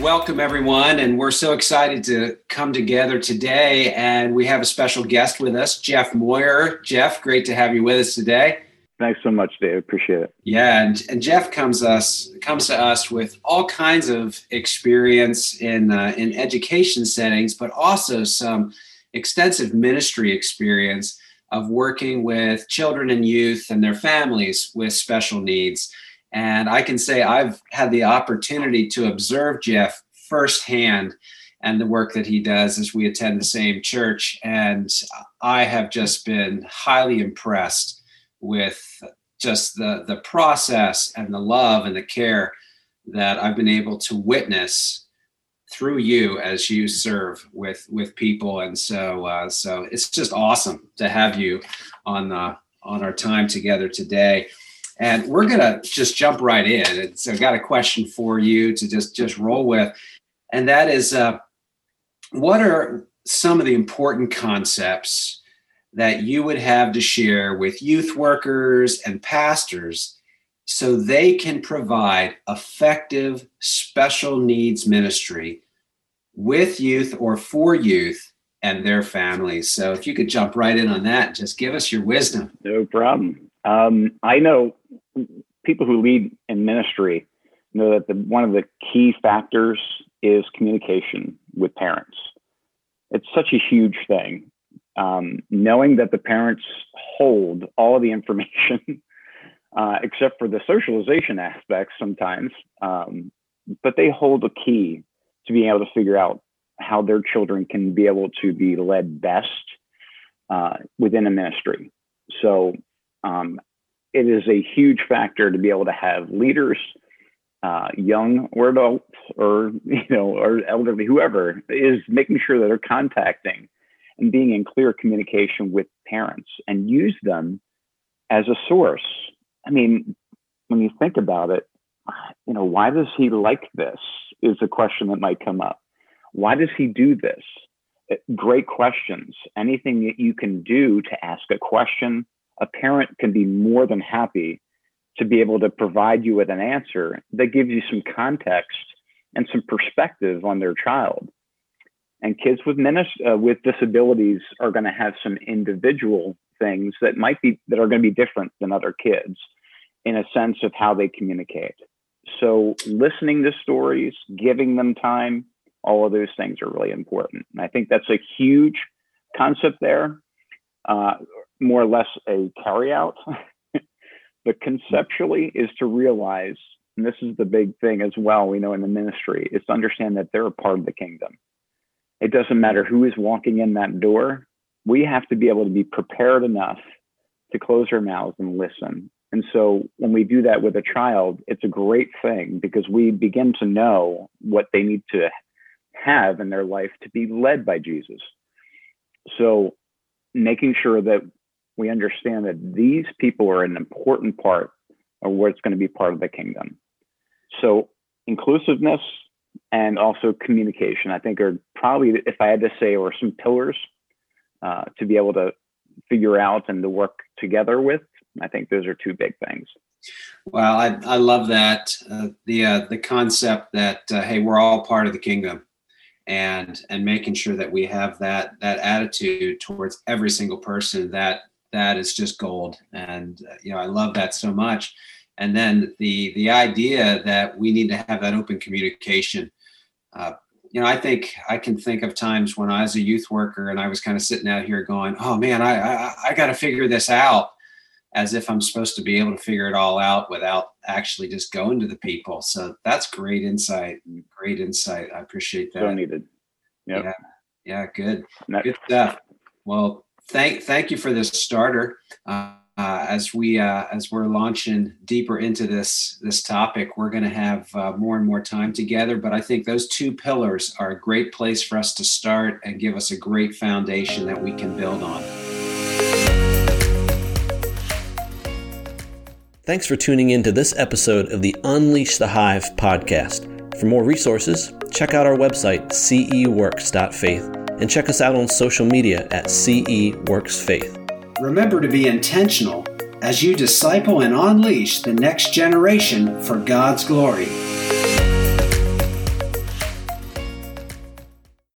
Welcome, everyone, and we're so excited to come together today. And we have a special guest with us, Jeff Moyer. Jeff, great to have you with us today. Thanks so much, Dave. Appreciate it. Yeah, and, and Jeff comes us comes to us with all kinds of experience in uh, in education settings, but also some extensive ministry experience of working with children and youth and their families with special needs. And I can say I've had the opportunity to observe Jeff firsthand and the work that he does as we attend the same church. And I have just been highly impressed with just the, the process and the love and the care that I've been able to witness through you as you serve with with people and so uh, so it's just awesome to have you on the on our time together today and we're going to just jump right in. And so I've got a question for you to just, just roll with. And that is uh, what are some of the important concepts that you would have to share with youth workers and pastors so they can provide effective special needs ministry with youth or for youth and their families. So if you could jump right in on that, just give us your wisdom. No problem. Um, I know people who lead in ministry know that the, one of the key factors is communication with parents. It's such a huge thing. Um, knowing that the parents hold all of the information, uh, except for the socialization aspects sometimes, um, but they hold a key to being able to figure out how their children can be able to be led best uh, within a ministry. So um, it is a huge factor to be able to have leaders, uh, young or adults, or you know, or elderly, whoever is making sure that they're contacting and being in clear communication with parents and use them as a source. I mean, when you think about it, you know, why does he like this? Is a question that might come up. Why does he do this? Great questions. Anything that you can do to ask a question a parent can be more than happy to be able to provide you with an answer that gives you some context and some perspective on their child. And kids with uh, with disabilities are going to have some individual things that might be that are going to be different than other kids in a sense of how they communicate. So listening to stories, giving them time, all of those things are really important. And I think that's a huge concept there. Uh, more or less a carryout. but conceptually is to realize, and this is the big thing as well, we know in the ministry, is to understand that they're a part of the kingdom. It doesn't matter who is walking in that door. We have to be able to be prepared enough to close our mouths and listen. And so when we do that with a child, it's a great thing because we begin to know what they need to have in their life to be led by Jesus. So making sure that we understand that these people are an important part of what's going to be part of the kingdom. So inclusiveness and also communication, I think, are probably, if I had to say, are some pillars uh, to be able to figure out and to work together with. I think those are two big things. Well, I, I love that uh, the uh, the concept that uh, hey, we're all part of the kingdom, and and making sure that we have that that attitude towards every single person that that is just gold. And uh, you know i love that so much. And then the the idea that we need to have that open communication uh, you know i think i can think of times when i was a youth worker and i was kind of sitting out here going oh man i i, I got to figure this out as if i'm supposed to be able to figure it all out without actually just going to the people. So that's great insight great insight. I appreciate that. So needed. Yep. yeah. Yeah good. Good stuff. Well thank thank you for this starter. Uh, uh, as we uh, as we're launching deeper into this this topic, we're going to have uh, more and more time together. But I think those two pillars are a great place for us to start and give us a great foundation that we can build on. Thanks for tuning in to this episode of the Unleash the Hive podcast. For more resources, check out our website, ceworks.faith, and check us out on social media at CE Works Faith. Remember to be intentional as you disciple and unleash the next generation for God's glory.